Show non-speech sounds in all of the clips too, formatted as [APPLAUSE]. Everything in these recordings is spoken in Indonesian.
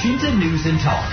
News and Talk.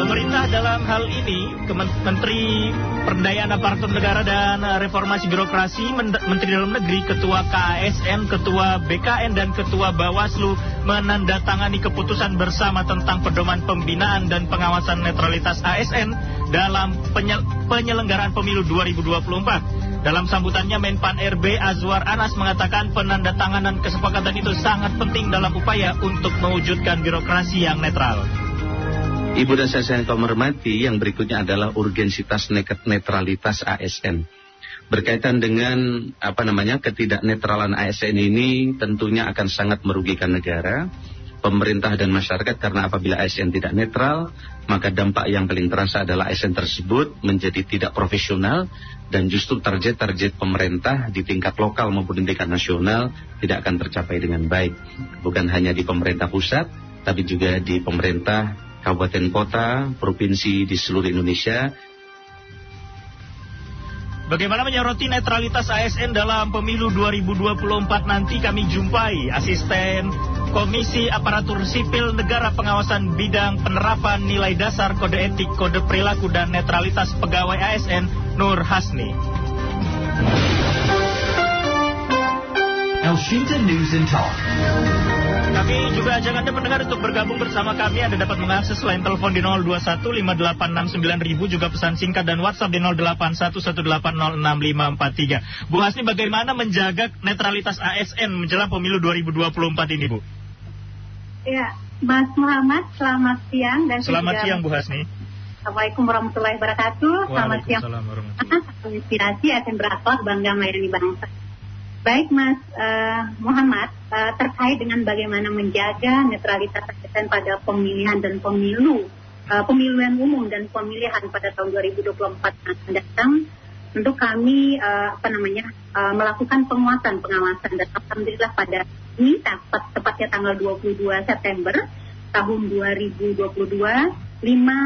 Pemerintah dalam hal ini, Menteri Perdayaan Aparatur Negara dan Reformasi Birokrasi, Men- Menteri Dalam Negeri, Ketua KASN, Ketua BKN, dan Ketua Bawaslu menandatangani keputusan bersama tentang pedoman pembinaan dan pengawasan netralitas ASN dalam penyel- penyelenggaraan pemilu 2024. Dalam sambutannya Menpan RB Azwar Anas mengatakan penandatanganan kesepakatan itu sangat penting dalam upaya untuk mewujudkan birokrasi yang netral. Ibu dan saya yang kau yang berikutnya adalah urgensitas netralitas ASN. Berkaitan dengan apa namanya ketidaknetralan ASN ini tentunya akan sangat merugikan negara, pemerintah dan masyarakat karena apabila ASN tidak netral, maka dampak yang paling terasa adalah ASN tersebut menjadi tidak profesional dan justru target-target pemerintah di tingkat lokal maupun di tingkat nasional tidak akan tercapai dengan baik. Bukan hanya di pemerintah pusat, tapi juga di pemerintah kabupaten kota, provinsi di seluruh Indonesia. Bagaimana menyoroti netralitas ASN dalam pemilu 2024 nanti kami jumpai asisten Komisi Aparatur Sipil Negara Pengawasan Bidang Penerapan Nilai Dasar Kode Etik, Kode Perilaku dan Netralitas Pegawai ASN Nur Hasni. El Shinta News and Talk. Kami juga ajak Anda pendengar untuk bergabung bersama kami. Anda dapat mengakses line telepon di 0215869.000 juga pesan singkat dan WhatsApp di 0811806543. Bu Hasni bagaimana menjaga netralitas ASN menjelang pemilu 2024 ini, Bu? Ya, Mas Muhammad, selamat siang dan Selamat juga- siang Bu Hasni. Assalamualaikum warahmatullahi wabarakatuh. Selamat siang. Inspirasi akan berakhlak bangga melayani bangsa. Baik Mas eh, Muhammad, eh, terkait dengan bagaimana menjaga netralitas ASN pada pemilihan dan pemilu, eh, pemilihan umum dan pemilihan pada tahun 2024 yang akan datang, tentu kami eh, apa namanya eh, melakukan penguatan pengawasan dan alhamdulillah pada ini tepat, tepatnya tanggal 22 September tahun 2022 lima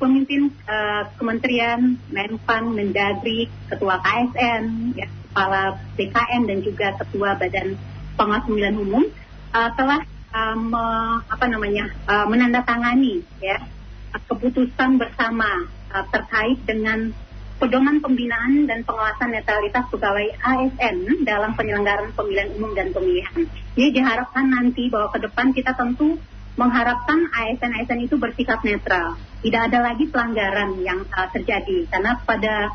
pemimpin eh, kementerian Menpan, Mendagri, Ketua KSN, ya, Kepala BKN dan juga Ketua Badan Pengawas Pemilihan Umum eh, telah eh, me- apa namanya eh, menandatangani ya keputusan bersama eh, terkait dengan pedoman pembinaan dan pengawasan netralitas pegawai ASN dalam penyelenggaraan pemilihan umum dan pemilihan. Jadi diharapkan nanti bahwa ke depan kita tentu mengharapkan ASN-ASN itu bersikap netral. Tidak ada lagi pelanggaran yang uh, terjadi karena pada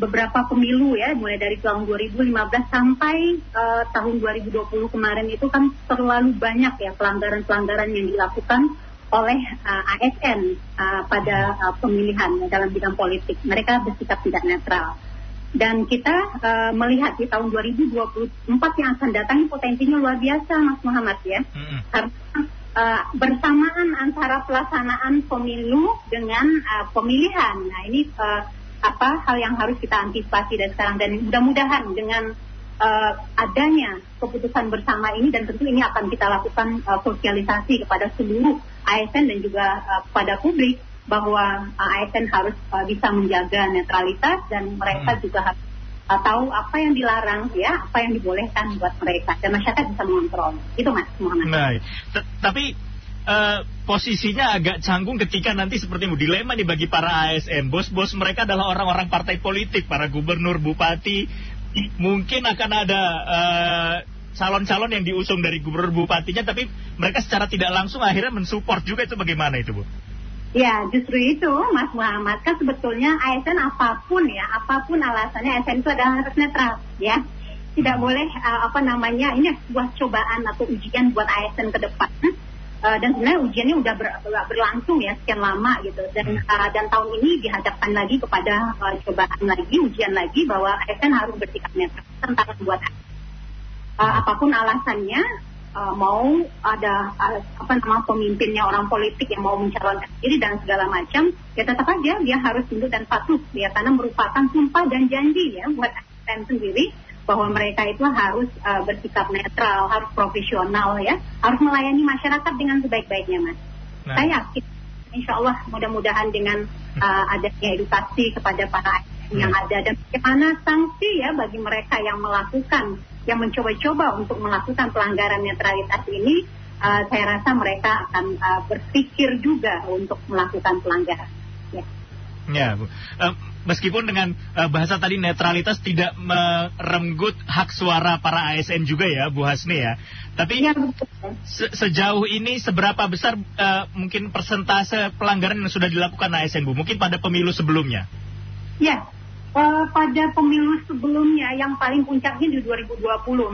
beberapa pemilu ya mulai dari tahun 2015 sampai uh, tahun 2020 kemarin itu kan terlalu banyak ya pelanggaran-pelanggaran yang dilakukan oleh uh, ASN uh, pada uh, pemilihan dalam bidang politik. Mereka bersikap tidak netral. Dan kita uh, melihat di tahun 2024 yang akan datang potensinya luar biasa Mas Muhammad ya. Karena uh, bersamaan antara pelaksanaan pemilu dengan uh, pemilihan. Nah, ini uh, apa hal yang harus kita antisipasi dari sekarang dan mudah-mudahan dengan uh, adanya keputusan bersama ini dan tentu ini akan kita lakukan uh, sosialisasi kepada seluruh ASN dan juga uh, kepada publik bahwa uh, ASN harus uh, bisa menjaga netralitas dan mereka juga harus uh, tahu apa yang dilarang ya, apa yang dibolehkan buat mereka dan masyarakat bisa mengontrol. Itu Mas Muhammad. Nah, t- tapi eh, posisinya agak canggung ketika nanti seperti dilema nih bagi para ASN. Bos-bos mereka adalah orang-orang partai politik, para gubernur, bupati. Mungkin akan ada eh, calon-calon yang diusung dari gubernur bupatinya, tapi mereka secara tidak langsung akhirnya mensupport juga itu bagaimana itu, Bu? Ya, justru itu Mas Muhammad kan sebetulnya ASN apa pun ya, apa pun alasannya ASN itu adalah harus netral ya. Tidak boleh uh, apa namanya ini sebuah cobaan atau ujian buat ASN ke depan. Uh, dan sebenarnya ujiannya udah ber, berlangsung ya sekian lama gitu dan uh, dan tahun ini dihadapkan lagi kepada uh, cobaan lagi ujian lagi bahwa ASN harus bersikap netral tentang buat uh, apa pun alasannya uh, mau ada uh, apa nama pemimpinnya orang politik yang mau mencalonkan diri dan segala macam ya tetap aja dia harus tunduk dan patuh ya karena merupakan sumpah dan janji ya buat ASN sendiri bahwa mereka itu harus uh, bersikap netral, harus profesional ya, harus melayani masyarakat dengan sebaik-baiknya mas. Nah. Saya yakin, insya Allah mudah-mudahan dengan uh, adanya edukasi kepada para Yang ada dan bagaimana sanksi ya bagi mereka yang melakukan, yang mencoba-coba untuk melakukan pelanggaran netralitas ini, uh, saya rasa mereka akan uh, berpikir juga untuk melakukan pelanggaran. Ya. Ya, Bu. Uh, meskipun dengan uh, bahasa tadi netralitas tidak merenggut hak suara para ASN juga ya, Bu Hasni ya. Tapi ya, se sejauh ini seberapa besar uh, mungkin persentase pelanggaran yang sudah dilakukan ASN, Bu? Mungkin pada pemilu sebelumnya? Ya, uh, pada pemilu sebelumnya yang paling puncaknya di 2020,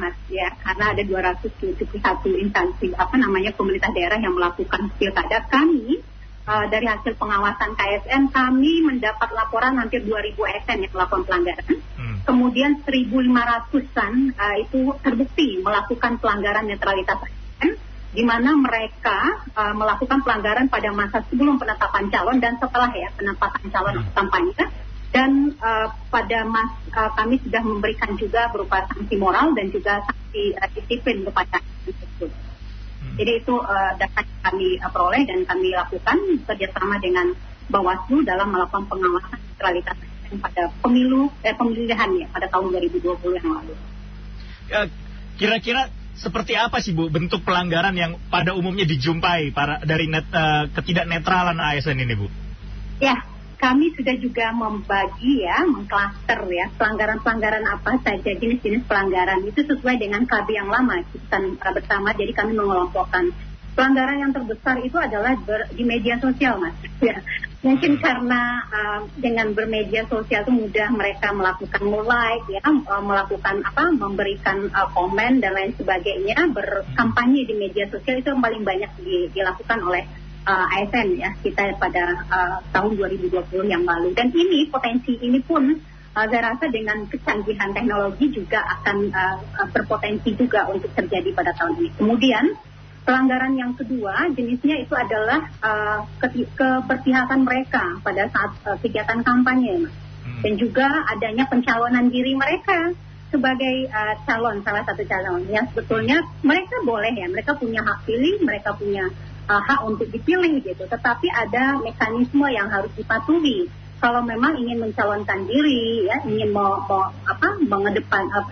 Mas, ya, karena ada 271 instansi apa namanya pemerintah daerah yang melakukan pilkada kami uh, dari hasil pengawasan KSN kami mendapat laporan hampir 2.000 ASN yang melakukan pelanggaran. Hmm. Kemudian 1.500-an uh, itu terbukti melakukan pelanggaran netralitas ASN di mana mereka uh, melakukan pelanggaran pada masa sebelum penetapan calon dan setelah ya penetapan calon hmm. kampanye dan uh, pada mas uh, kami sudah memberikan juga berupa sanksi moral dan juga sanksi uh, disiplin kepada tersebut. Jadi itu uh, data yang kami uh, peroleh dan kami lakukan kerjasama dengan Bawaslu dalam melakukan pengawasan netralitas pada pemilu eh, pemilihan ya pada tahun 2020 yang lalu. Ya, kira-kira seperti apa sih Bu bentuk pelanggaran yang pada umumnya dijumpai para dari net, uh, ketidaknetralan ASN ini Bu? Ya, kami sudah juga membagi ya, mengklaster ya, pelanggaran-pelanggaran apa saja, jenis-jenis pelanggaran itu sesuai dengan KB yang lama kita bersama. Jadi kami mengelompokkan pelanggaran yang terbesar itu adalah ber, di media sosial, mas. [LAUGHS] Ya. Mungkin hmm. karena uh, dengan bermedia sosial itu mudah mereka melakukan like, ya, uh, melakukan apa, memberikan uh, komen dan lain sebagainya, berkampanye di media sosial itu yang paling banyak di, dilakukan oleh uh, ASN ya kita pada uh, tahun 2020 yang lalu dan ini potensi ini pun uh, saya rasa dengan kecanggihan teknologi juga akan uh, berpotensi juga untuk terjadi pada tahun ini. Kemudian pelanggaran yang kedua jenisnya itu adalah uh, ke keberpihakan mereka pada saat uh, kegiatan kampanye hmm. dan juga adanya pencalonan diri mereka sebagai uh, calon salah satu calon yang sebetulnya mereka boleh ya mereka punya hak pilih mereka punya uh, hak untuk dipilih gitu. Tetapi ada mekanisme yang harus dipatuhi. Kalau memang ingin mencalonkan diri, ya, ingin mau, mau apa, mengedepan uh,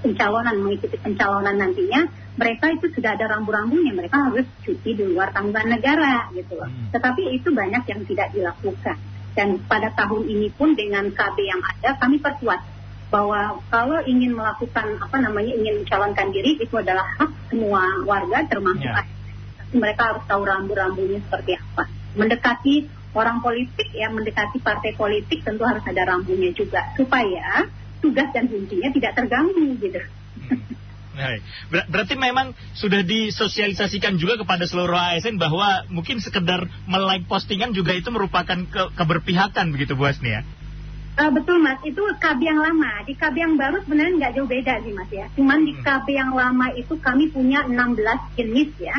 pencalonan, mengikuti pencalonan nantinya, mereka itu sudah ada rambu-rambunya. Mereka harus cuti di luar tanggungan negara, gitu loh. Hmm. Tetapi itu banyak yang tidak dilakukan. Dan pada tahun ini pun dengan KB yang ada, kami perkuat bahwa kalau ingin melakukan apa namanya ingin mencalonkan diri itu adalah hak semua warga termasuk yeah mereka harus tahu rambu-rambunya seperti apa. Mendekati orang politik ya, mendekati partai politik tentu harus ada rambunya juga supaya tugas dan fungsinya tidak terganggu gitu. Hmm. Ber berarti memang sudah disosialisasikan juga kepada seluruh ASN bahwa mungkin sekedar melike postingan juga itu merupakan ke keberpihakan begitu Bu Asni ya? Uh, betul mas, itu KB yang lama. Di KB yang baru sebenarnya nggak jauh beda sih mas ya. Cuman di hmm. KB yang lama itu kami punya 16 jenis ya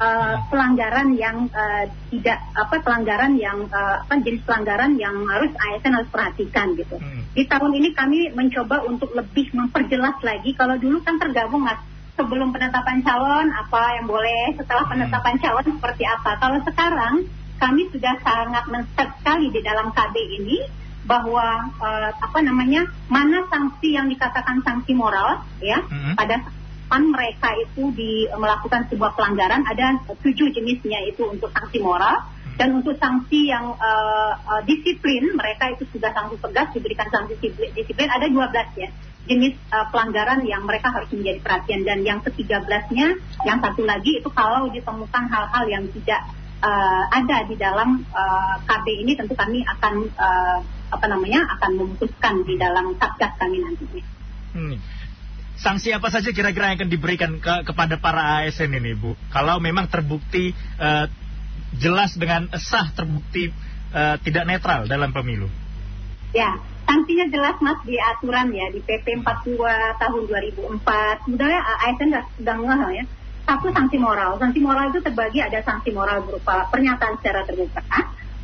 uh, pelanggaran yang uh, tidak apa pelanggaran yang uh, apa jenis pelanggaran yang harus ASN harus perhatikan gitu. Hmm. Di tahun ini kami mencoba untuk lebih memperjelas lagi kalau dulu kan tergabung mas sebelum penetapan calon apa yang boleh setelah hmm. penetapan calon seperti apa. Kalau sekarang kami sudah sangat menset sekali di dalam KB ini bahwa uh, apa namanya mana sanksi yang dikatakan sanksi moral ya hmm. pada kapan mereka itu di, melakukan sebuah pelanggaran ada tujuh jenisnya itu untuk sanksi moral dan untuk sanksi yang uh, uh, disiplin mereka itu sudah sanksi tegas diberikan sanksi disiplin ada 12 ya jenis uh, pelanggaran yang mereka harus menjadi perhatian dan yang ketiga belasnya yang satu lagi itu kalau ditemukan hal-hal yang tidak uh, ada di dalam uh, KB ini tentu kami akan uh, apa namanya akan memutuskan di dalam satgas kami nantinya. Hmm sanksi apa saja kira-kira yang akan diberikan ke, kepada para ASN ini, Bu? Kalau memang terbukti uh, jelas dengan sah terbukti uh, tidak netral dalam pemilu. Ya, sanksinya jelas Mas di aturan ya di PP 42 tahun 2004. Sebenarnya ASN sudah ngeh ya. Satu sanksi moral. Sanksi moral itu terbagi ada sanksi moral berupa pernyataan secara terbuka,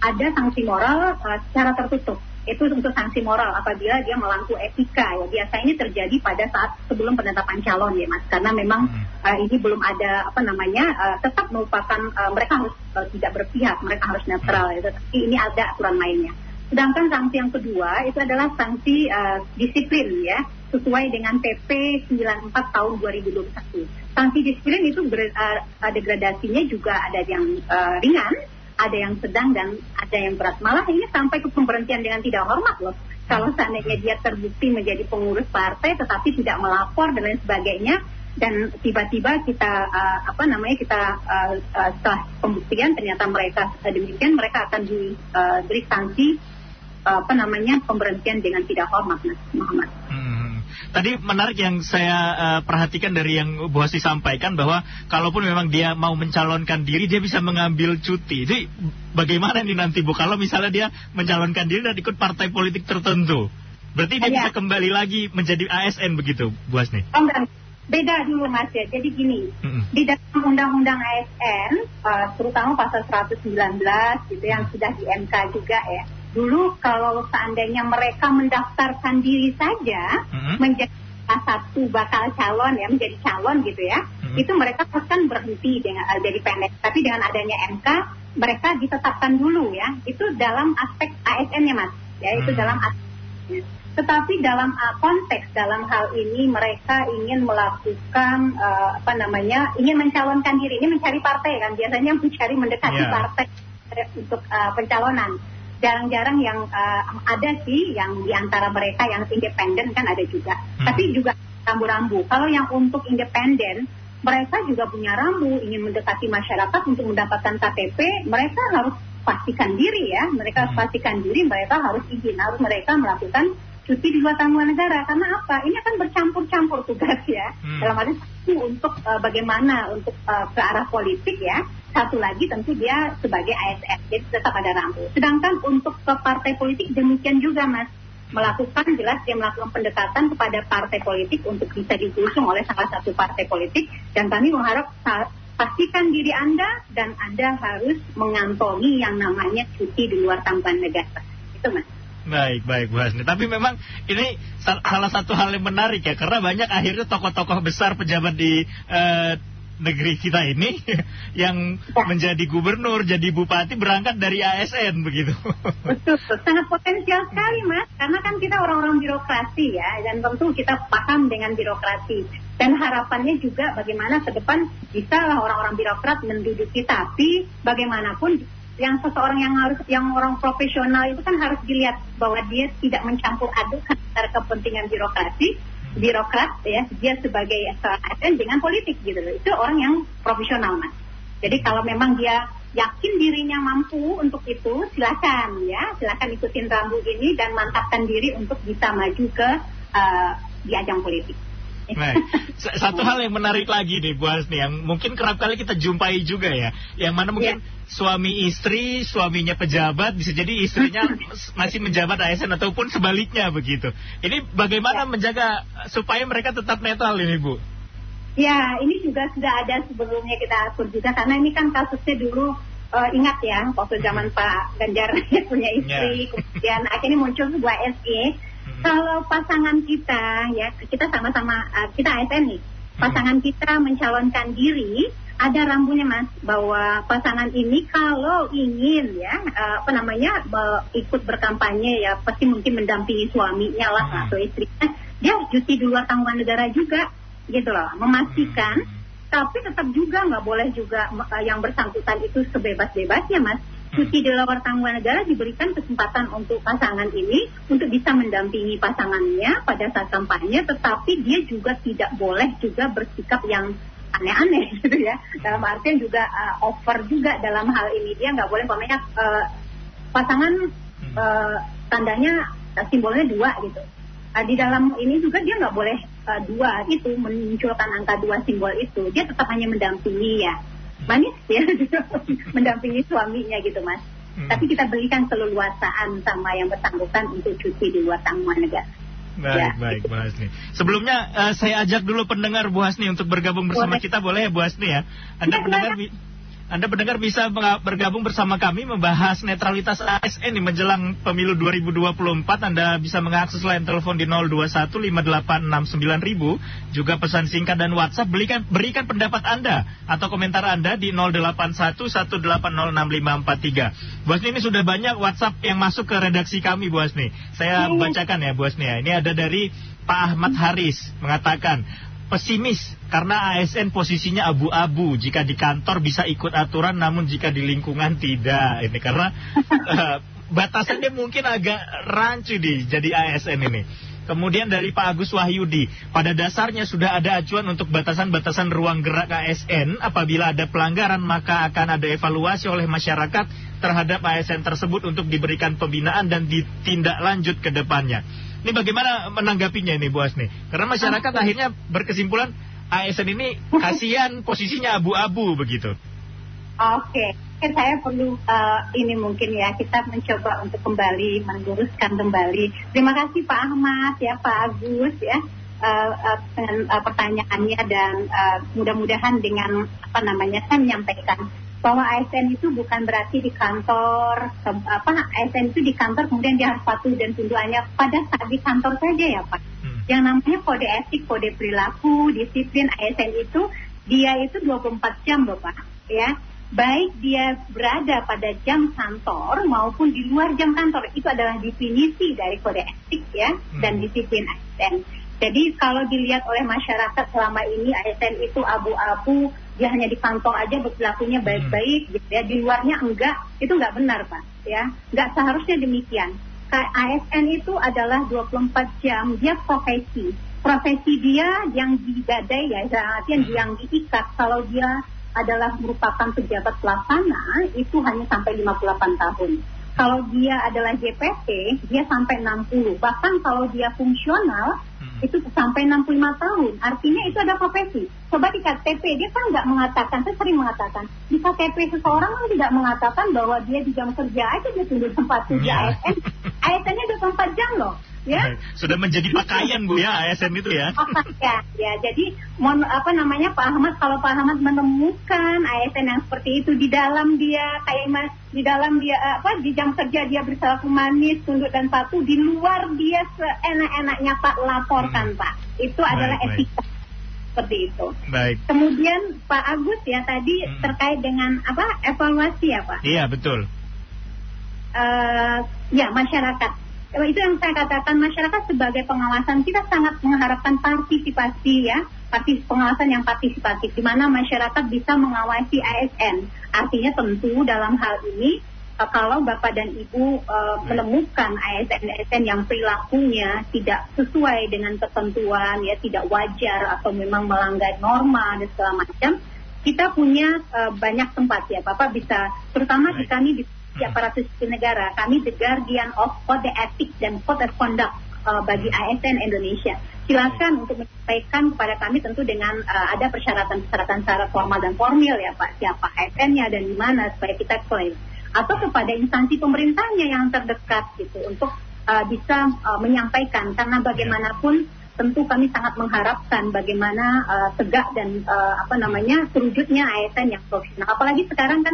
ada sanksi moral uh, secara tertutup itu untuk sanksi moral apabila dia melangku etika ya biasa ini terjadi pada saat sebelum penetapan calon ya mas karena memang hmm. uh, ini belum ada apa namanya uh, tetap merupakan uh, mereka harus uh, tidak berpihak mereka harus netral hmm. ya tapi ini ada aturan mainnya sedangkan sanksi yang kedua itu adalah sanksi uh, disiplin ya sesuai dengan PP 94 tahun 2021. Sanksi disiplin itu ber, uh, degradasinya juga ada yang uh, ringan, ada yang sedang dan ada yang berat. Malah ini sampai ke pemberhentian dengan tidak hormat loh. Kalau seandainya dia terbukti menjadi pengurus partai tetapi tidak melapor dan lain sebagainya, dan tiba-tiba kita uh, apa namanya kita uh, uh, setelah pembuktian ternyata mereka uh, demikian mereka akan diberi uh, sanksi uh, apa namanya pemberhentian dengan tidak hormat Mas Muhammad. Hmm. Tadi menarik yang saya uh, perhatikan dari yang Bu Hasti sampaikan bahwa kalaupun memang dia mau mencalonkan diri dia bisa mengambil cuti. Jadi bagaimana ini nanti Bu kalau misalnya dia mencalonkan diri dan ikut partai politik tertentu? Berarti dia ya. bisa kembali lagi menjadi ASN begitu Bu Hasti? Oh, beda dulu mas ya. Jadi gini, mm-hmm. di dalam undang-undang ASN, uh, terutama pasal 119 gitu yang sudah di MK juga ya. Dulu kalau seandainya mereka mendaftarkan diri saja mm-hmm. menjadi salah satu bakal calon ya menjadi calon gitu ya, mm-hmm. itu mereka akan berhenti dengan uh, jadi pendek. Tapi dengan adanya MK, mereka ditetapkan dulu ya. Itu dalam aspek ASN ya mas, ya itu mm-hmm. dalam aspek tetapi dalam uh, konteks dalam hal ini mereka ingin melakukan uh, apa namanya ingin mencalonkan diri ini mencari partai kan biasanya mencari mendekati yeah. partai untuk uh, pencalonan jarang-jarang yang uh, ada sih yang di antara mereka yang independen kan ada juga. Hmm. tapi juga rambu-rambu. Kalau yang untuk independen mereka juga punya rambu ingin mendekati masyarakat untuk mendapatkan KTP mereka harus pastikan diri ya. Mereka harus hmm. pastikan diri mereka harus izin. Harus mereka melakukan cuti di luar tanggungan negara. Karena apa? Ini akan bercampur-campur tugas ya. Hmm. dalam arti satu untuk uh, bagaimana untuk uh, ke arah politik ya satu lagi tentu dia sebagai ASN jadi tetap ada rambu sedangkan untuk ke partai politik demikian juga mas. Melakukan jelas dia melakukan pendekatan kepada partai politik untuk bisa diusung oleh salah satu partai politik. Dan kami mengharap pastikan diri Anda dan Anda harus mengantongi yang namanya cuti di luar tanggungan negara. Itu mas. Baik, baik Bu Hasni. Tapi memang ini salah satu hal yang menarik ya, karena banyak akhirnya tokoh-tokoh besar pejabat di uh, negeri kita ini [LAUGHS] yang ya. menjadi gubernur, jadi bupati berangkat dari ASN begitu. Betul, sangat potensial sekali mas, karena kan kita orang-orang birokrasi ya, dan tentu kita paham dengan birokrasi. Dan harapannya juga bagaimana ke depan bisa lah orang-orang birokrat menduduki, tapi bagaimanapun yang seseorang yang harus yang orang profesional itu kan harus dilihat bahwa dia tidak mencampur aduk antara kepentingan birokrasi birokrat ya dia sebagai ASN dengan politik gitu loh. Itu orang yang profesional mas. Jadi kalau memang dia yakin dirinya mampu untuk itu silakan ya. Silakan ikutin rambu ini dan mantapkan diri untuk bisa maju ke uh, di ajang politik Nah, [LAUGHS] satu hal yang menarik lagi nih Bu Hasni yang mungkin kerap kali kita jumpai juga ya, yang mana mungkin ya. suami istri, suaminya pejabat, bisa jadi istrinya [LAUGHS] masih menjabat ASN ataupun sebaliknya begitu. Ini bagaimana ya. menjaga supaya mereka tetap netral ini Bu? Ya, ini juga sudah ada sebelumnya kita atur juga karena ini kan kasusnya dulu uh, ingat ya waktu zaman Pak Ganjar [LAUGHS] punya istri, yeah. kemudian akhirnya muncul sebuah SE kalau pasangan kita ya kita sama-sama uh, kita ASN nih. Pasangan kita mencalonkan diri ada rambunya mas bahwa pasangan ini kalau ingin ya uh, apa namanya uh, ikut berkampanye ya pasti mungkin mendampingi suaminya lah hmm. atau istrinya. Dia cuti di luar tanggungan negara juga gitu loh memastikan. Hmm. tapi tetap juga nggak boleh juga uh, yang bersangkutan itu sebebas-bebasnya mas cuti di luar tanggungan negara diberikan kesempatan untuk pasangan ini untuk bisa mendampingi pasangannya pada saat kampanye, tetapi dia juga tidak boleh juga bersikap yang aneh-aneh [LAUGHS] gitu ya. Dalam artian juga uh, over juga dalam hal ini dia nggak boleh pokoknya uh, pasangan uh, tandanya uh, simbolnya dua gitu. Uh, di dalam ini juga dia nggak boleh uh, dua itu menunjukkan angka dua simbol itu. Dia tetap hanya mendampingi ya manis ya [LAUGHS] mendampingi suaminya gitu mas. Hmm. Tapi kita berikan keleluasaan sama yang bersangkutan untuk cuti di luar tanggungan negara. Baik, ya. baik Bu Hasni. Sebelumnya uh, saya ajak dulu pendengar Bu Hasni untuk bergabung bersama boleh. kita boleh ya Bu Hasni ya? Anda ya, pendengar Anda pendengar bisa bergabung bersama kami membahas netralitas ASN di menjelang pemilu 2024. Anda bisa mengakses line telepon di 0215869000, juga pesan singkat dan WhatsApp. Berikan, berikan pendapat Anda atau komentar Anda di 0811806543. Bu Asni ini sudah banyak WhatsApp yang masuk ke redaksi kami, Bu Asni. Saya bacakan ya, Bu Asni ya. Ini ada dari Pak Ahmad Haris mengatakan pesimis karena ASN posisinya abu-abu jika di kantor bisa ikut aturan namun jika di lingkungan tidak ini karena uh, [LAUGHS] batasannya mungkin agak rancu di jadi ASN ini Kemudian dari Pak Agus Wahyudi, pada dasarnya sudah ada acuan untuk batasan-batasan ruang gerak ASN. Apabila ada pelanggaran, maka akan ada evaluasi oleh masyarakat terhadap ASN tersebut untuk diberikan pembinaan dan ditindaklanjut ke depannya. Ini bagaimana menanggapinya ini Bu Asni? Karena masyarakat akhirnya berkesimpulan ASN ini [LAUGHS] kasihan posisinya abu-abu begitu. Oke, okay. saya perlu uh, ini mungkin ya kita mencoba untuk kembali meluruskan kembali. Terima kasih Pak Ahmad ya Pak Agus ya uh, uh, dengan uh, pertanyaannya dan uh, mudah-mudahan dengan apa namanya saya menyampaikan bahwa ASN itu bukan berarti di kantor apa ASN itu di kantor kemudian dia harus patuh dan tunduannya pada saat di kantor saja ya Pak. Hmm. Yang namanya kode etik, kode perilaku, disiplin ASN itu dia itu 24 jam loh Pak ya. Baik dia berada pada jam kantor maupun di luar jam kantor itu adalah definisi dari kode etik ya hmm. dan disiplin ASN. Jadi kalau dilihat oleh masyarakat selama ini ASN itu abu-abu, dia hanya di kantor aja berlakunya hmm. baik-baik gitu ya, di luarnya enggak, itu enggak benar Pak ya. Enggak seharusnya demikian. ASN itu adalah 24 jam, dia profesi. Profesi dia yang digadai ya, artinya hmm. yang diikat. Kalau dia adalah merupakan pejabat pelaksana, itu hanya sampai 58 tahun. Kalau dia adalah JPT, dia sampai 60. Bahkan kalau dia fungsional, hmm. itu sampai 65 tahun. Artinya itu ada profesi. Coba di KTP, dia kan nggak mengatakan, saya sering mengatakan, di KTP seseorang kan tidak mengatakan bahwa dia di jam kerja aja dia tunduk tempat kerja yeah. ASN. ASN-nya 24 jam loh ya sudah menjadi pakaian bu ya ASN itu ya [LAUGHS] ya ya jadi mohon apa namanya Pak Ahmad kalau Pak Ahmad menemukan ASN yang seperti itu di dalam dia kayak mas di dalam dia apa di jam kerja dia bersalaku manis tunduk dan patuh di luar dia seenak-enaknya Pak laporkan hmm. Pak itu baik, adalah baik. etika seperti itu. Baik. Kemudian Pak Agus ya tadi hmm. terkait dengan apa evaluasi ya Pak? Iya betul. Uh, ya masyarakat itu yang saya katakan masyarakat sebagai pengawasan kita sangat mengharapkan partisipasi ya. Partis pengawasan yang partisipatif di mana masyarakat bisa mengawasi ASN artinya tentu dalam hal ini eh, kalau bapak dan ibu uh, menemukan ASN-ASN yang perilakunya tidak sesuai dengan ketentuan ya tidak wajar atau memang melanggar norma dan segala macam kita punya uh, banyak tempat ya. Bapak bisa terutama di kami di di aparatus sipil negara. Kami the guardian of code etik dan code of conduct uh, bagi ASN Indonesia. Silakan untuk menyampaikan kepada kami tentu dengan uh, ada persyaratan-persyaratan secara formal dan formil ya Pak, siapa ASN-nya dan di mana supaya kita klaim. Atau kepada instansi pemerintahnya yang terdekat gitu untuk uh, bisa uh, menyampaikan karena bagaimanapun tentu kami sangat mengharapkan bagaimana uh, tegak dan uh, apa namanya terwujudnya ASN yang profesional. Apalagi sekarang kan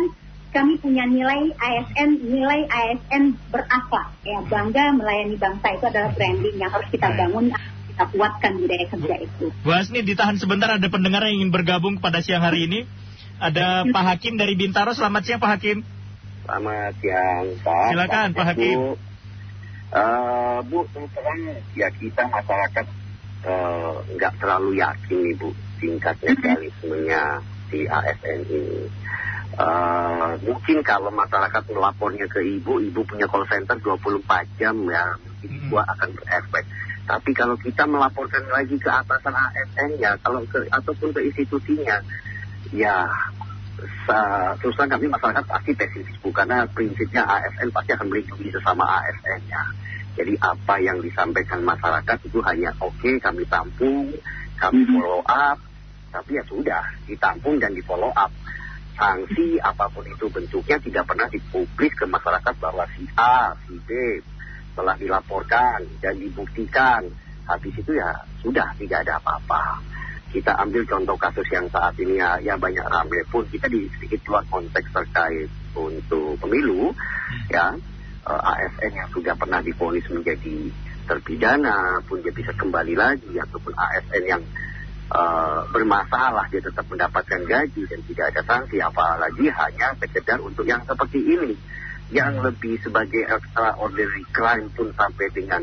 kami punya nilai ASN, nilai ASN berakhlak. Ya, bangga melayani bangsa itu adalah branding yang harus kita bangun, kita kuatkan budaya kerja itu. Bu Asni, ditahan sebentar ada pendengar yang ingin bergabung pada siang hari ini. Ada Pak Hakim dari Bintaro. Selamat siang Pak Hakim. Selamat siang Pak. Silakan Pak Hakim. Bu, uh, Bu terang ya kita masyarakat eh, nggak uh, terlalu yakin nih Bu tingkat netralismenya di ASN ini Uh, mungkin kalau masyarakat melapornya ke ibu, ibu punya call center 24 jam ya, hmm. ibu akan berefek. Tapi kalau kita melaporkan lagi ke atasan ASN ya, kalau ke ataupun ke institusinya, ya terus terang kami masyarakat pasti pesimis bu, karena prinsipnya ASN pasti akan melindungi sesama ASN ya. Jadi apa yang disampaikan masyarakat itu hanya oke okay, kami tampung, kami hmm. follow up, tapi ya sudah ditampung dan di follow up sanksi apa pun itu bentuknya tidak pernah dipublis ke masyarakat bahwa si A, si B telah dilaporkan dan dibuktikan. Habis itu ya sudah tidak ada apa-apa. kita ambil contoh kasus yang saat ini ya, ya banyak rame pun kita di sedikit luar konteks terkait untuk pemilu ya eh, ASN yang sudah pernah diponis menjadi terpidana pun dia bisa kembali lagi ataupun ASN yang eh, bermasalah dia tetap mendapatkan gaji dan tidak ada sanksi apalagi hanya sekedar untuk yang seperti ini yang lebih sebagai extraordinary crime pun sampai dengan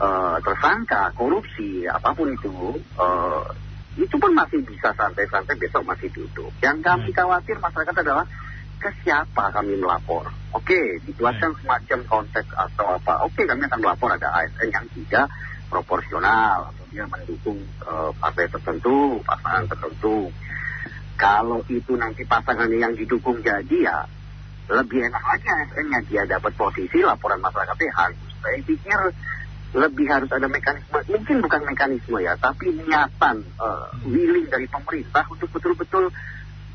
eh, tersangka korupsi apa pun itu eh, itu pun masih bisa santai-santai besok masih duduk. Yang kami khawatir masyarakat adalah ke siapa kami melapor. Oke, dibuatkan semacam konteks atau apa. Oke, kami akan melapor ada ASN yang tidak proporsional dia mendukung eh, partai tertentu, pasangan tertentu. Kalau itu nanti pasangannya yang didukung jadi ya lebih enak lagi ASN-nya dia dapat posisi laporan masyarakatnya harus. Saya pikir lebih harus ada mekanisme, mungkin bukan mekanisme ya, tapi niatan, uh, willing dari pemerintah untuk betul-betul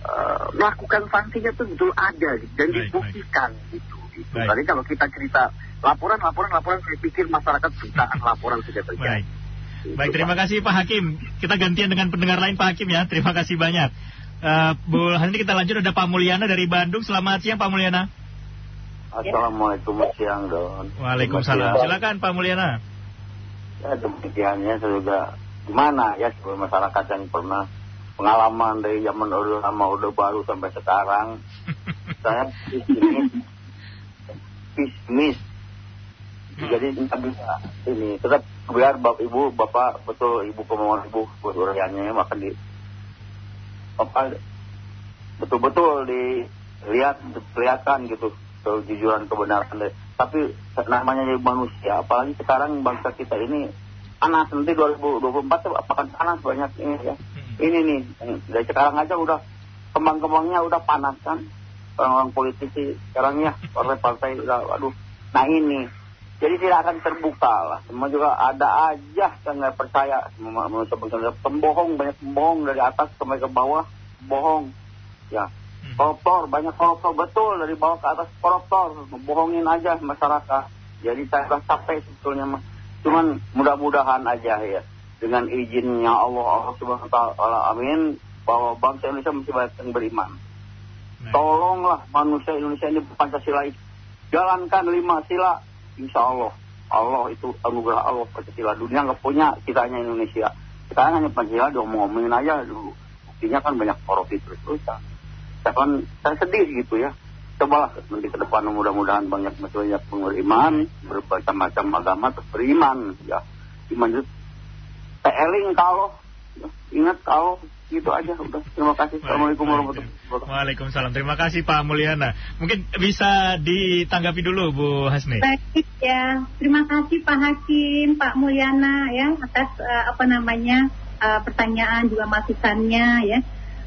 uh, melakukan sanksinya itu betul ada gitu, dan Baik, dibuktikan gitu. gitu. Baik. Tadi kalau kita cerita laporan, laporan, laporan, saya pikir masyarakat jutaan laporan sudah terjadi. Baik. Baik, terima kasih Pak Hakim. Kita gantian dengan pendengar lain Pak Hakim ya. Terima kasih banyak. Eh, Bu, hari ini kita lanjut ada Pak Mulyana dari Bandung. Selamat siang Pak Mulyana. Assalamualaikum siang Don. Waalaikumsalam. Silakan Pak Mulyana. Ya demikiannya saya juga gimana ya sebagai masyarakat yang pernah pengalaman dari zaman orde lama orde baru sampai sekarang [LAUGHS] saya pesimis pesimis jadi nggak bisa ini tetap biar bapak ibu bapak betul ibu kemauan ibu buat uriannya maka di apa betul-betul dilihat kelihatan gitu kejujuran kebenaran. Deh. tapi namanya jadi manusia apalagi sekarang bangsa kita ini panas. Nanti 2024 tuh apakah panas banyak ini ya. Ini nih dari sekarang aja udah kembang-kembangnya udah panas kan. Orang-orang politisi sekarang ya partai-partai udah aduh. Nah ini jadi tidak akan terbuka lah. Semua juga ada aja yang nggak percaya. Semua manusia manusia pembohong banyak pembohong dari atas sampai ke bawah bohong. Ya. Koruptor banyak koruptor. Betul dari bawah ke atas koruptor. Bohongin aja masyarakat. Jadi saya capek sebetulnya cuman mudah-mudahan aja ya. Dengan izinnya Allah Allah subhanahu wa taala amin bahwa bangsa Indonesia masih banyak yang beriman. Tolonglah manusia Indonesia ini Pancasila itu jalankan lima sila insya Allah Allah itu anugerah Allah Pancasila dunia nggak punya kita hanya Indonesia. Sekarang hanya Pancasila diomong-omongin aja dulu. Buktinya kan banyak korupsi terus-terusan. Saya kan saya sedih gitu ya. Cobalah nanti ke depan mudah-mudahan banyak banyak beriman bermacam-macam agama terus beriman ya. Iman itu teeling kalau ya, ingat kalau gitu aja udah terima kasih assalamualaikum warahmatullahi wabarakatuh Waalaikumsalam. Terima kasih Pak Mulyana. Mungkin bisa ditanggapi dulu Bu Hasni. Baik ya, terima kasih Pak Hakim, Pak Mulyana ya atas eh, apa namanya eh, pertanyaan juga masukannya ya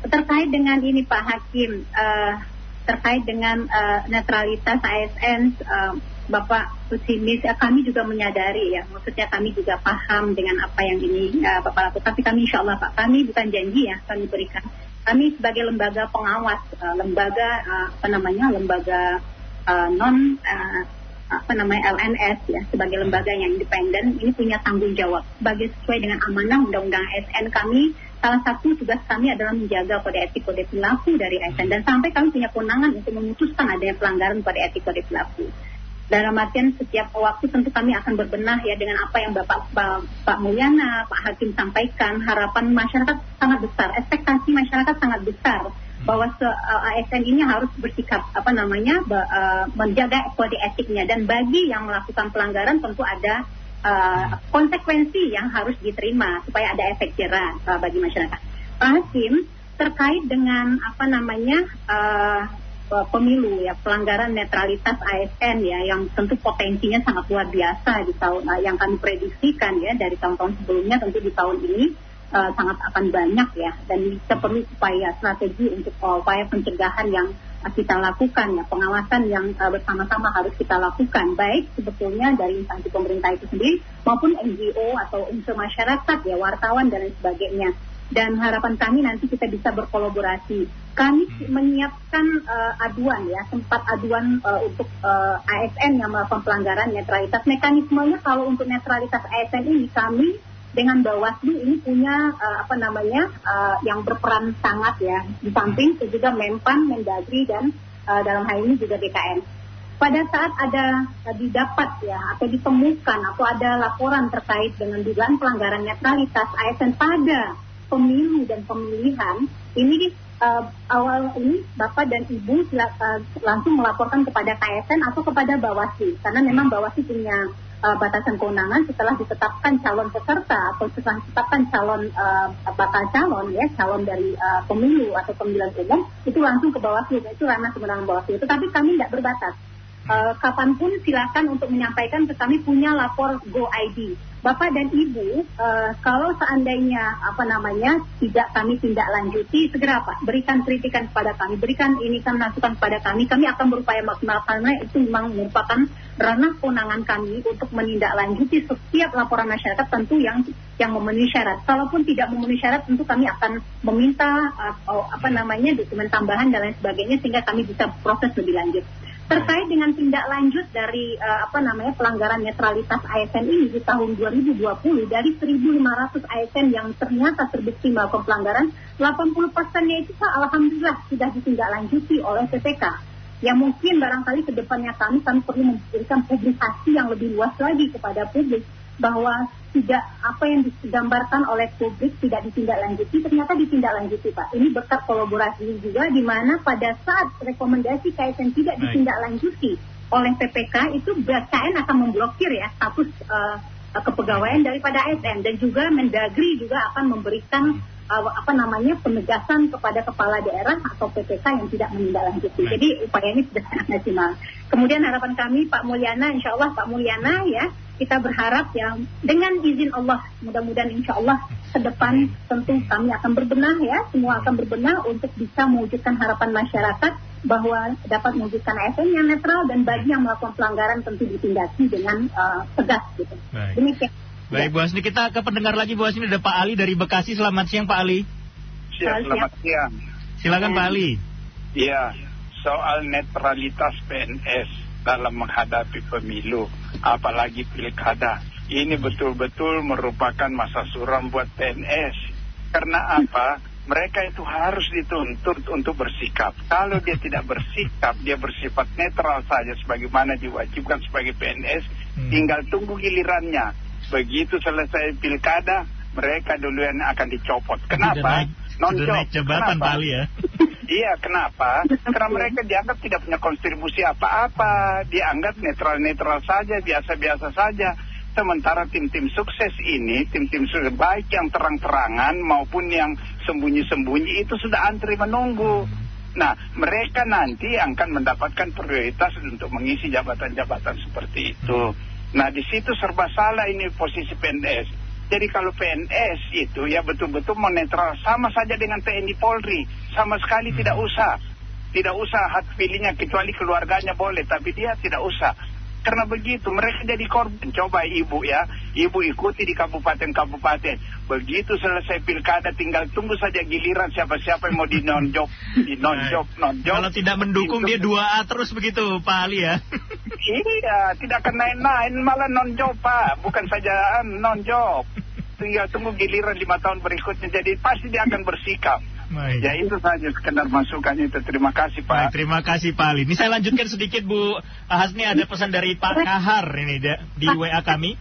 terkait dengan ini Pak Hakim eh, terkait dengan eh, netralitas ASN eh, Bapak pesimis, eh, kami juga menyadari ya, maksudnya kami juga paham dengan apa yang ini eh, Bapak lakukan. Tapi kami insya Allah Pak, kami bukan janji ya, kami berikan. Kami sebagai lembaga pengawas, eh, lembaga eh, apa namanya, lembaga eh, non eh, apa namanya LNS ya, sebagai lembaga yang independen, ini punya tanggung jawab sebagai sesuai dengan amanah Undang-Undang ASN kami. Salah satu tugas kami adalah menjaga kode etik kode perilaku dari ASN dan sampai kami punya kewenangan untuk memutuskan adanya pelanggaran kode etik kode perilaku dalam artian setiap waktu tentu kami akan berbenah ya dengan apa yang Bapak Pak, Pak Mulyana, Pak Hakim sampaikan. Harapan masyarakat sangat besar, ekspektasi masyarakat sangat besar bahwa se, uh, ASN ini harus bersikap apa namanya uh, menjaga kode etiknya dan bagi yang melakukan pelanggaran tentu ada uh, konsekuensi yang harus diterima supaya ada efek jerah uh, bagi masyarakat. Pak Hakim terkait dengan apa namanya uh, uh, pemilu ya pelanggaran netralitas ASN ya yang tentu potensinya sangat luar biasa di tahun uh, yang kami prediksikan ya dari tahun-tahun sebelumnya tentu di tahun ini uh, sangat akan banyak ya. Dan kita perlu upaya strategi untuk uh, upaya pencegahan yang kita lakukan ya pengawasan yang uh, bersama-sama harus kita lakukan baik sebetulnya dari instansi pemerintah itu sendiri maupun NGO atau unsur masyarakat ya wartawan dan lain sebagainya dan harapan kami nanti kita bisa berkolaborasi. Kami menyiapkan uh, aduan ya, tempat aduan uh, untuk uh, ASN yang melakukan pelanggaran netralitas. Mekanismenya kalau untuk netralitas ASN ini kami dengan Bawaslu ini punya uh, apa namanya uh, yang berperan sangat ya di samping juga Menpan, Mendagri dan uh, dalam hal ini juga BKN. Pada saat ada didapat ya atau ditemukan atau ada laporan terkait dengan dugaan pelanggaran netralitas ASN pada pemilu dan pemilihan, ini uh, awal ini Bapak dan Ibu uh, langsung melaporkan kepada KSN atau kepada Bawaslu karena memang Bawaslu punya uh, batasan kewenangan setelah ditetapkan calon peserta atau setelah ditetapkan calon uh, bakal calon ya calon dari uh, pemilu atau pemilihan umum itu langsung ke Bawaslu itu ranah kewenangan Bawaslu. Tetapi kami tidak berbatas. Uh, kapan pun silakan untuk menyampaikan ke kami punya lapor Go ID. Bapak dan Ibu, uh, kalau seandainya apa namanya tidak kami tindak lanjuti, segera Pak berikan kritikan kepada kami, berikan ini kan masukan kepada kami, kami akan berupaya maksimal karena itu memang merupakan ranah kewenangan kami untuk menindaklanjuti setiap laporan masyarakat tentu yang yang memenuhi syarat. Kalaupun tidak memenuhi syarat, tentu kami akan meminta uh, apa namanya dokumen tambahan dan lain sebagainya sehingga kami bisa proses lebih lanjut terkait dengan tindak lanjut dari uh, apa namanya pelanggaran netralitas ASN ini di tahun 2020 dari 1.500 ASN yang ternyata terbukti melakukan pelanggaran 80 persennya itu alhamdulillah sudah ditindaklanjuti oleh PPK yang mungkin barangkali ke depannya kami kami perlu memberikan publikasi yang lebih luas lagi kepada publik bahwa tidak apa yang digambarkan oleh publik tidak ditindaklanjuti ternyata ditindaklanjuti Pak. Ini berkat kolaborasi juga di mana pada saat rekomendasi KSN tidak ditindaklanjuti oleh PPK itu BKN akan memblokir ya status uh, kepegawaian daripada ASN dan juga Mendagri juga akan memberikan uh, apa namanya penegasan kepada kepala daerah atau PPK yang tidak menindaklanjuti. Jadi upaya ini sudah sangat maksimal. Kemudian harapan kami Pak Mulyana, insya Allah Pak Mulyana ya kita berharap ya dengan izin Allah mudah-mudahan insya Allah ke depan tentu kami akan berbenah ya semua akan berbenah untuk bisa mewujudkan harapan masyarakat bahwa dapat mewujudkan ASN yang netral dan bagi yang melakukan pelanggaran tentu ditindaki dengan uh, tegas gitu. Baik. Demikian. Baik Bu Asni, kita ke pendengar lagi Bu Asni ada Pak Ali dari Bekasi. Selamat siang Pak Ali. Siang, selamat siang. Silakan Pak Ali. Iya, soal netralitas PNS dalam menghadapi pemilu apalagi pilkada. Ini betul-betul merupakan masa suram buat PNS. Karena apa? Mereka itu harus dituntut untuk bersikap. Kalau dia tidak bersikap, dia bersifat netral saja sebagaimana diwajibkan sebagai PNS, hmm. tinggal tunggu gilirannya. Begitu selesai pilkada, mereka duluan akan dicopot. Kenapa? Nonjok. jabatan Kenapa? ya. [LAUGHS] Iya, kenapa? Karena mereka dianggap tidak punya kontribusi apa-apa, dianggap netral-netral saja, biasa-biasa saja. Sementara tim-tim sukses ini, tim-tim sukses baik yang terang-terangan maupun yang sembunyi-sembunyi itu sudah antri menunggu. Nah, mereka nanti akan mendapatkan prioritas untuk mengisi jabatan-jabatan seperti itu. Nah, di situ serba salah ini posisi PNS. Jadi kalau PNS itu ya betul-betul menetral sama saja dengan TNI Polri, sama sekali hmm. tidak usah. Tidak usah hak pilihnya kecuali keluarganya boleh, tapi dia tidak usah. Karena begitu mereka jadi korban. Coba ibu ya, ibu ikuti di kabupaten-kabupaten. Begitu selesai pilkada tinggal tunggu saja giliran siapa-siapa yang mau dinonjok, [LAUGHS] dinonjok, nonjok. Kalau tidak mendukung dia dua a terus begitu Pak Ali ya. [LAUGHS] iya, tidak akan naik-naik malah nonjok Pak, bukan saja nonjok [LAUGHS] tinggal tunggu giliran lima tahun berikutnya. Jadi pasti dia akan bersikap. Baik. Ya itu saja sekedar masukan itu. Terima kasih Pak. Baik, terima kasih Pak Ali. Ini saya lanjutkan sedikit Bu Hasni ada pesan dari Pak Kahar ini di WA kami.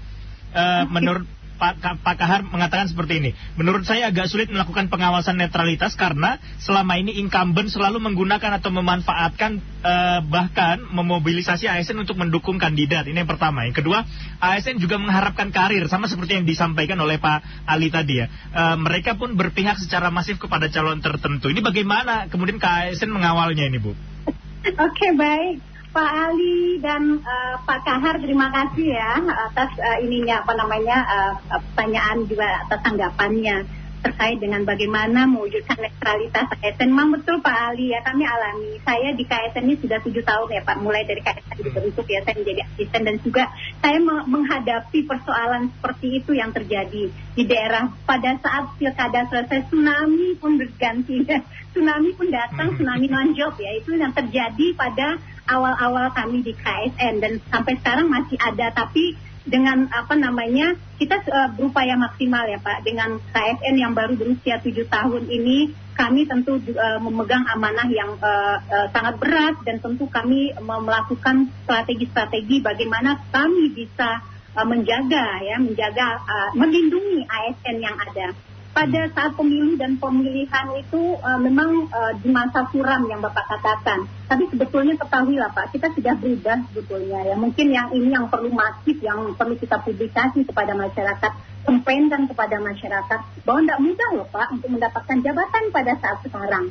Uh, menurut Pak, Pak Kahar mengatakan seperti ini. Menurut saya agak sulit melakukan pengawasan netralitas karena selama ini incumbent selalu menggunakan atau memanfaatkan eh, bahkan memobilisasi ASN untuk mendukung kandidat. Ini yang pertama. Yang kedua, ASN juga mengharapkan karir sama seperti yang disampaikan oleh Pak Ali tadi ya. Eh, mereka pun berpihak secara masif kepada calon tertentu. Ini bagaimana kemudian KASN mengawalnya ini, Bu? Oke, okay, baik. Pak Ali dan uh, Pak Kahar terima kasih ya atas uh, ininya apa namanya uh, pertanyaan juga atas tanggapannya terkait dengan bagaimana mewujudkan netralitas ASN. Memang betul Pak Ali ya kami alami. Saya di KSN ini sudah tujuh tahun ya Pak. Mulai dari KSN dibentuk ya saya menjadi asisten dan juga saya menghadapi persoalan seperti itu yang terjadi di daerah pada saat pilkada selesai tsunami pun berganti. [LAUGHS] tsunami pun datang, tsunami non job ya itu yang terjadi pada awal-awal kami di KSN dan sampai sekarang masih ada tapi dengan apa namanya kita uh, berupaya maksimal ya Pak. Dengan KSN yang baru berusia tujuh tahun ini kami tentu uh, memegang amanah yang uh, uh, sangat berat. Dan tentu kami melakukan strategi-strategi bagaimana kami bisa uh, menjaga ya menjaga uh, melindungi ASN yang ada pada saat pemilu dan pemilihan itu uh, memang uh, di masa suram yang Bapak katakan. Tapi sebetulnya ketahuilah Pak, kita sudah berubah sebetulnya ya. Mungkin yang ini yang perlu masif, yang perlu kita publikasi kepada masyarakat, campaignkan kepada masyarakat bahwa tidak mudah loh Pak untuk mendapatkan jabatan pada saat sekarang.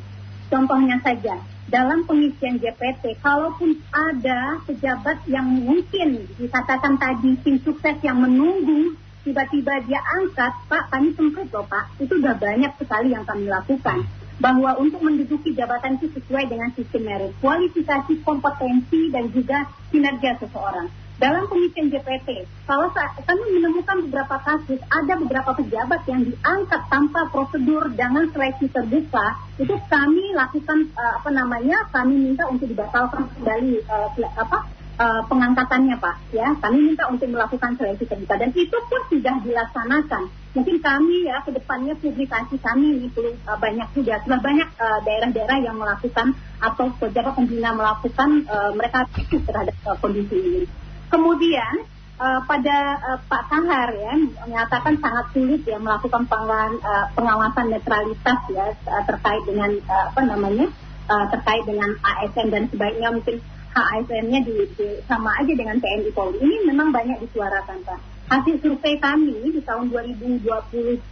Contohnya saja, dalam pengisian JPT, kalaupun ada pejabat yang mungkin dikatakan tadi tim sukses yang menunggu tiba-tiba dia angkat, Pak, kami semprit loh Pak. Itu udah banyak sekali yang kami lakukan. Bahwa untuk menduduki jabatan itu sesuai dengan sistem merit, kualifikasi, kompetensi, dan juga kinerja seseorang. Dalam pengisian JPT, kalau kami menemukan beberapa kasus, ada beberapa pejabat yang diangkat tanpa prosedur dengan seleksi terbuka, itu kami lakukan uh, apa namanya, kami minta untuk dibatalkan kembali uh, apa uh, pengangkatannya Pak ya. Kami minta untuk melakukan seleksi terbuka dan itu pun sudah dilaksanakan. Mungkin kami ya ke depannya publikasi kami ini perlu uh, banyak juga sudah banyak daerah daerah-daerah yang melakukan atau pejabat pembina melakukan uh, mereka terhadap uh, kondisi ini. Kemudian uh, pada uh, Pak Kahar ya menyatakan sangat sulit ya melakukan pengawasan, uh, pengawasan netralitas ya uh, terkait dengan uh, apa namanya uh, terkait dengan ASN dan sebaiknya mungkin ASN-nya di, di, sama aja dengan TNI Polri. Ini memang banyak disuarakan Pak. Hasil survei kami di tahun 2021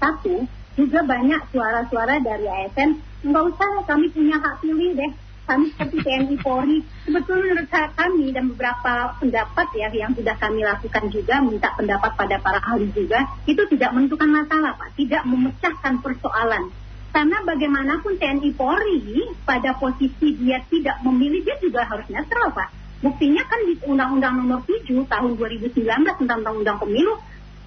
juga banyak suara-suara dari ASN. Enggak usah kami punya hak pilih deh. Kami seperti TNI Polri. Sebetulnya menurut kami dan beberapa pendapat ya yang sudah kami lakukan juga minta pendapat pada para ahli juga itu tidak menentukan masalah Pak, tidak memecahkan persoalan karena bagaimanapun TNI Polri pada posisi dia tidak memilih, dia juga harus netral, Pak. Buktinya kan di Undang-Undang Nomor 7 Tahun 2019 tentang Undang-Undang Pemilu,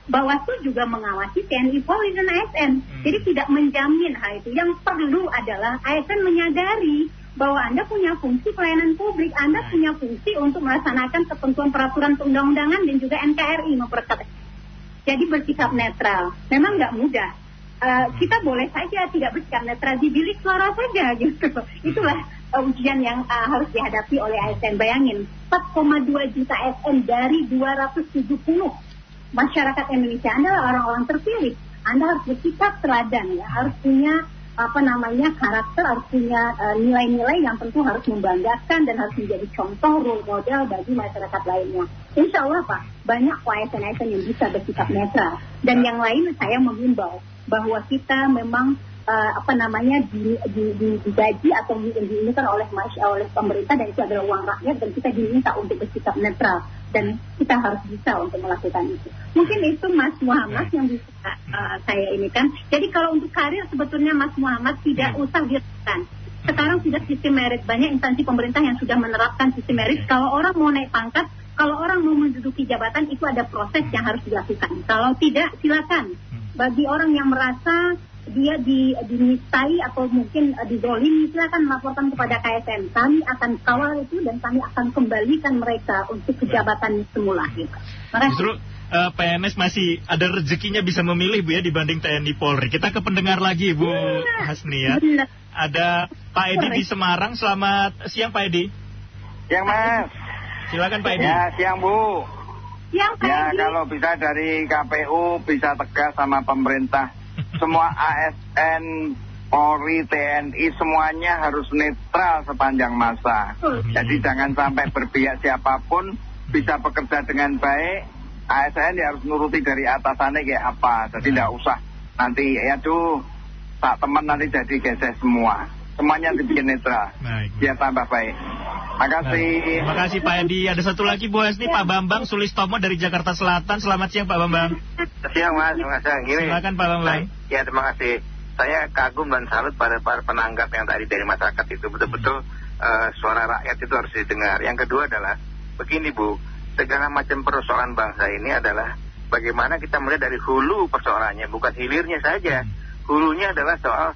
Bawaslu juga mengawasi TNI Polri dan ASN. Hmm. Jadi tidak menjamin hal itu. Yang perlu adalah ASN menyadari bahwa Anda punya fungsi pelayanan publik, Anda hmm. punya fungsi untuk melaksanakan ketentuan peraturan perundang-undangan dan juga NKRI memperketat. Jadi bersikap netral. Memang nggak mudah, uh, kita boleh saja tidak bersikap netral di bilik suara saja gitu. Itulah uh, ujian yang uh, harus dihadapi oleh ASN. Bayangin, 4,2 juta ASN dari 270 masyarakat Indonesia adalah orang-orang terpilih. Anda harus bersikap teladan ya, harus punya apa namanya karakter harus punya nilai-nilai uh, yang tentu harus membanggakan dan harus menjadi contoh role model bagi masyarakat lainnya. Insya Allah Pak, banyak ASN-ASN yang bisa bersikap netral. Dan yang lain saya mengimbau bahwa kita memang uh, apa namanya di, di, di, digaji atau diinginkan oleh oleh pemerintah dan itu adalah uang rakyat dan kita diminta untuk bersikap netral dan kita harus bisa untuk melakukan itu. Mungkin itu Mas Muhammad yang bisa uh, saya ini kan. Jadi kalau untuk karir sebetulnya Mas Muhammad tidak hmm. usah dilakukan. Sekarang sudah sistem merit banyak instansi pemerintah yang sudah menerapkan sistem merit. Kalau orang mau naik pangkat, kalau orang mau menduduki jabatan itu ada proses yang harus dilakukan. Kalau tidak silakan bagi orang yang merasa dia di, dinistai atau mungkin uh, dizolimi silakan melaporkan kepada KSN. Kami akan kawal itu dan kami akan kembalikan mereka untuk kejabatan semula. Gitu. Justru uh, PNS masih ada rezekinya bisa memilih Bu ya dibanding TNI Polri. Kita ke pendengar lagi Bu ya, Hasni ya. Ada Pak Edi di Semarang. Selamat siang Pak Edi. Siang Mas. Silakan Pak Edi. Ya siang Bu. Yang ya kalau bisa dari KPU bisa tegas sama pemerintah. Semua [LAUGHS] ASN, Polri, TNI semuanya harus netral sepanjang masa. Jadi jangan sampai berpihak siapa pun bisa bekerja dengan baik. ASN ya harus nuruti dari atasannya kayak apa. Jadi tidak usah nanti ya tuh tak teman nanti jadi gesek semua. Semuanya dibikin netral. Baik. Biar tambah baik. Makasih. Terima kasih Pak Edi. Ada satu lagi Bu Hesni, Pak Bambang Sulistomo dari Jakarta Selatan. Selamat siang Pak Bambang. Siang Mas, terima kasih. Gini. Silakan Pak Bambang. Ya terima kasih. Saya kagum dan salut pada para penanggap yang tadi dari masyarakat itu betul-betul uh, suara rakyat itu harus didengar. Yang kedua adalah begini Bu, segala macam persoalan bangsa ini adalah bagaimana kita melihat dari hulu persoalannya, bukan hilirnya saja. Hulunya adalah soal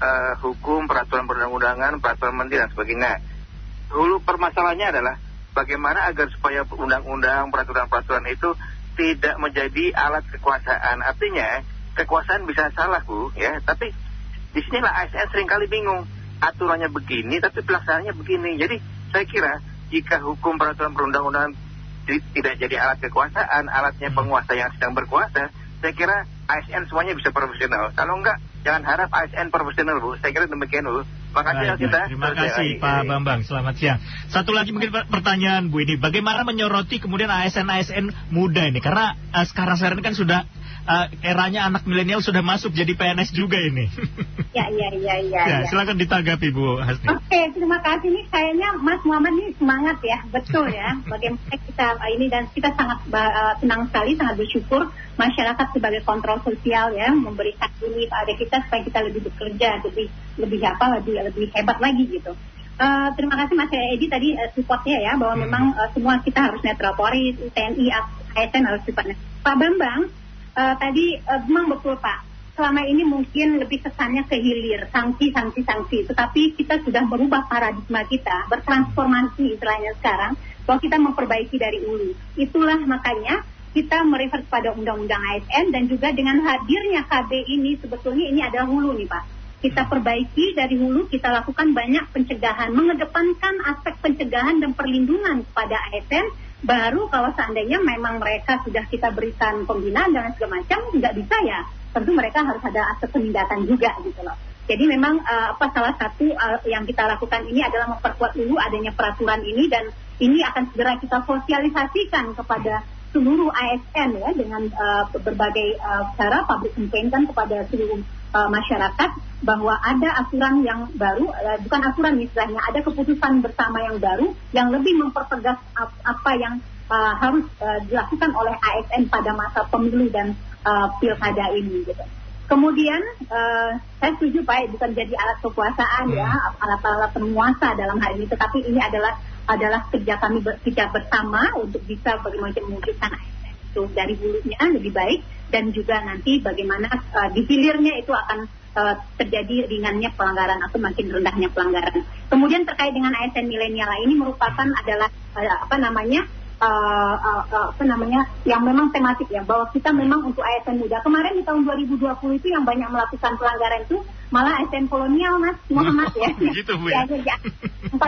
uh, hukum, peraturan perundang-undangan, peraturan menteri dan sebagainya hulu permasalahannya adalah bagaimana agar supaya undang-undang peraturan-peraturan itu tidak menjadi alat kekuasaan. Artinya kekuasaan bisa salah bu, ya. Tapi di sinilah ASN sering kali bingung. Aturannya begini, tapi pelaksanaannya begini. Jadi saya kira jika hukum peraturan perundang-undangan tidak jadi alat kekuasaan, alatnya penguasa yang sedang berkuasa, saya kira ASN semuanya bisa profesional. Kalau enggak, jangan harap ASN profesional, Bu. Saya kira demikian, Bu. Makasih Baik, kita. Terima kasih Pak Bambang. Selamat siang. Satu lagi mungkin pertanyaan Bu ini, bagaimana menyoroti kemudian ASN-ASN muda ini? Karena uh, sekarang-sekarang ini kan sudah uh, eranya anak milenial sudah masuk jadi PNS juga ini. [LAUGHS] Ya, ya, ya, ya. ya, ya. silakan ditanggapi Bu Hasni. Oke, terima kasih nih. Kayaknya Mas Muhammad ini semangat ya, betul ya. [LAUGHS] Bagaimana kita uh, ini dan kita sangat uh, senang sekali, sangat bersyukur masyarakat sebagai kontrol sosial ya memberikan ini pada kita supaya kita lebih bekerja, lebih lebih apa, lebih lebih hebat lagi gitu. Uh, terima kasih Mas Edi tadi uh, supportnya ya bahwa Hmm. memang uh, semua kita harus netral Polri, TNI, ASN harus sifatnya. Pak Bambang uh, tadi uh, memang betul Pak. Selama ini mungkin lebih kesannya ke hilir, sanksi, sanksi, sanksi. Tetapi kita sudah merubah paradigma kita, bertransformasi istilahnya sekarang, bahwa kita memperbaiki dari ulu. Itulah makanya kita merefer pada undang-undang ASN dan juga dengan hadirnya KB ini sebetulnya ini adalah hulu nih Pak. Kita perbaiki dari hulu, kita lakukan banyak pencegahan, mengedepankan aspek pencegahan dan perlindungan kepada ASN. Baru kalau seandainya memang mereka sudah kita berikan pembinaan dan segala macam, nggak bisa ya. Tentu mereka harus ada aspek penindakan juga gitu loh. Jadi memang uh, apa salah satu uh, yang kita lakukan ini adalah memperkuat dulu adanya peraturan ini dan ini akan segera kita sosialisasikan kepada seluruh ASN ya dengan uh, berbagai uh, cara public campaign kepada seluruh uh, masyarakat bahwa ada aturan yang baru uh, bukan aturan istilahnya ada keputusan bersama yang baru yang lebih mempertegas ap apa yang uh, harus uh, dilakukan oleh ASN pada masa pemilu dan uh, pilkada ini gitu. Kemudian uh, saya setuju Pak bukan jadi alat kekuasaan ya alat-alat penguasa dalam hal ini tetapi ini adalah adalah kerja kami ber, kerja bersama untuk bisa bagaimana mewujudkan ASN itu dari hulunya lebih baik dan juga nanti bagaimana uh, di hilirnya itu akan uh, terjadi ringannya pelanggaran atau makin rendahnya pelanggaran. Kemudian terkait dengan ASN milenial ini merupakan adalah uh, apa namanya uh, uh, uh, apa namanya yang memang tematik ya bahwa kita memang untuk ASN muda. Kemarin di tahun 2020 itu yang banyak melakukan pelanggaran itu malah ASN kolonial mas. Muhammad ya. Begitu, Bu, ya. ya, ya. 40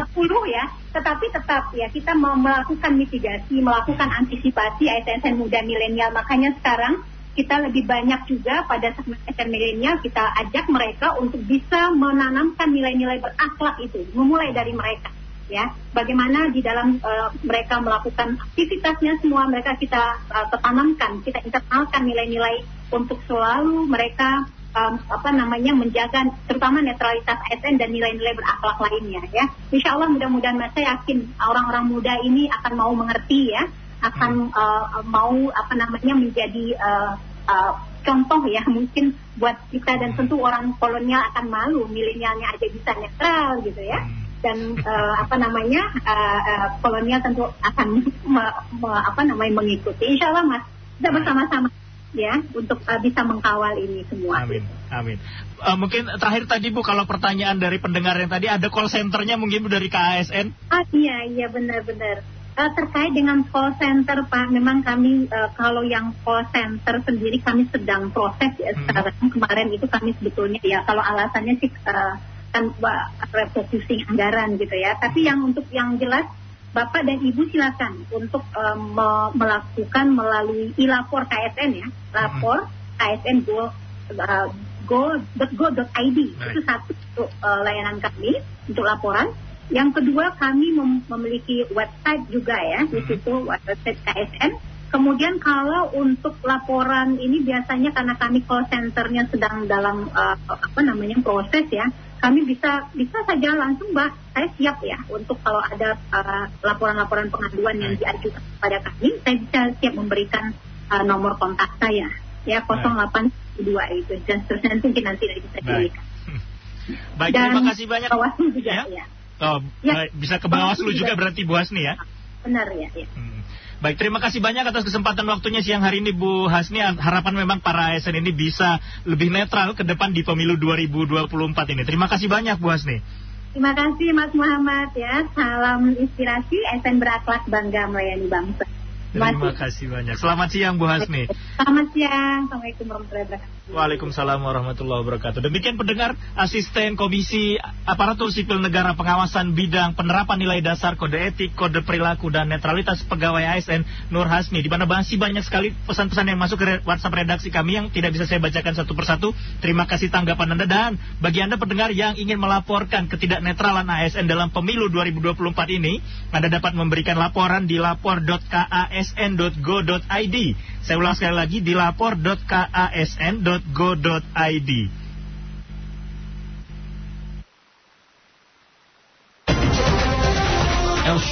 ya. Tetapi tetap ya kita melakukan mitigasi melakukan antisipasi ASN muda milenial. Makanya sekarang kita lebih banyak juga pada segmen milenial kita ajak mereka untuk bisa menanamkan nilai-nilai berakhlak itu memulai dari mereka ya. Bagaimana di dalam uh, mereka melakukan aktivitasnya semua mereka kita uh, ketanamkan kita internalkan nilai-nilai untuk selalu mereka um, apa namanya menjaga terutama netralitas ASN dan nilai-nilai berakhlak lainnya ya. Insya Allah mudah-mudahan saya yakin orang-orang muda ini akan mau mengerti ya akan uh, mau apa namanya menjadi uh, uh, contoh ya mungkin buat kita dan tentu orang kolonial akan malu milenialnya aja bisa netral gitu ya dan uh, apa namanya uh, uh, kolonial tentu akan [LAUGHS] me, me, apa namanya mengikuti Insya Allah mas kita bersama-sama ya untuk uh, bisa mengkawal ini semua. Amin, amin. Uh, mungkin terakhir tadi Bu kalau pertanyaan dari pendengar yang tadi ada call centernya mungkin Bu dari KASN? Ah iya iya benar-benar. Uh, terkait dengan call center Pak, memang kami uh, kalau yang call center sendiri kami sedang proses ya. Sekarang kemarin itu kami sebetulnya ya kalau alasannya sih uh, kan uh, refocusing anggaran gitu ya. Tapi yang untuk yang jelas Bapak dan Ibu silakan untuk uh, me melakukan melalui ilapor KSN ya, lapor KSN go uh, go.go.id itu satu untuk uh, layanan kami untuk laporan. Yang kedua kami mem memiliki website juga ya di situ website KSN. Kemudian kalau untuk laporan ini biasanya karena kami call centernya sedang dalam uh, apa namanya proses ya, kami bisa bisa saja langsung bah saya siap ya untuk kalau ada laporan-laporan uh, pengaduan yang diajukan kepada kami, saya bisa siap memberikan uh, nomor kontak saya ya 082 itu dan terus nanti nanti bisa diberikan. Baik, dan terima kasih banyak. Bawaslu juga ya. ya. Oh, ya. bisa ke Bawaslu juga berarti Bu Hasni ya? Benar ya. ya. Hmm. Baik, terima kasih banyak atas kesempatan waktunya siang hari ini Bu Hasni. Harapan memang para ASN ini bisa lebih netral ke depan di pemilu 2024 ini. Terima kasih banyak Bu Hasni. Terima kasih Mas Muhammad ya. Salam inspirasi ASN berakhlak bangga melayani bangsa. Terima kasih banyak. Selamat siang Bu Hasmi. Selamat siang. Assalamualaikum warahmatullahi wabarakatuh. Waalaikumsalam warahmatullahi wabarakatuh. Demikian pendengar asisten Komisi Aparatur Sipil Negara Pengawasan Bidang Penerapan Nilai Dasar Kode Etik, Kode Perilaku dan Netralitas Pegawai ASN Nur Hasmi. Di mana masih banyak sekali pesan-pesan yang masuk ke WhatsApp redaksi kami yang tidak bisa saya bacakan satu persatu. Terima kasih tanggapan Anda dan bagi Anda pendengar yang ingin melaporkan ketidaknetralan ASN dalam pemilu 2024 ini, Anda dapat memberikan laporan di lapor.kas kasn.go.id. Saya ulang sekali lagi di lapor.kasn.go.id.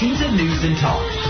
Shinta News and Talk.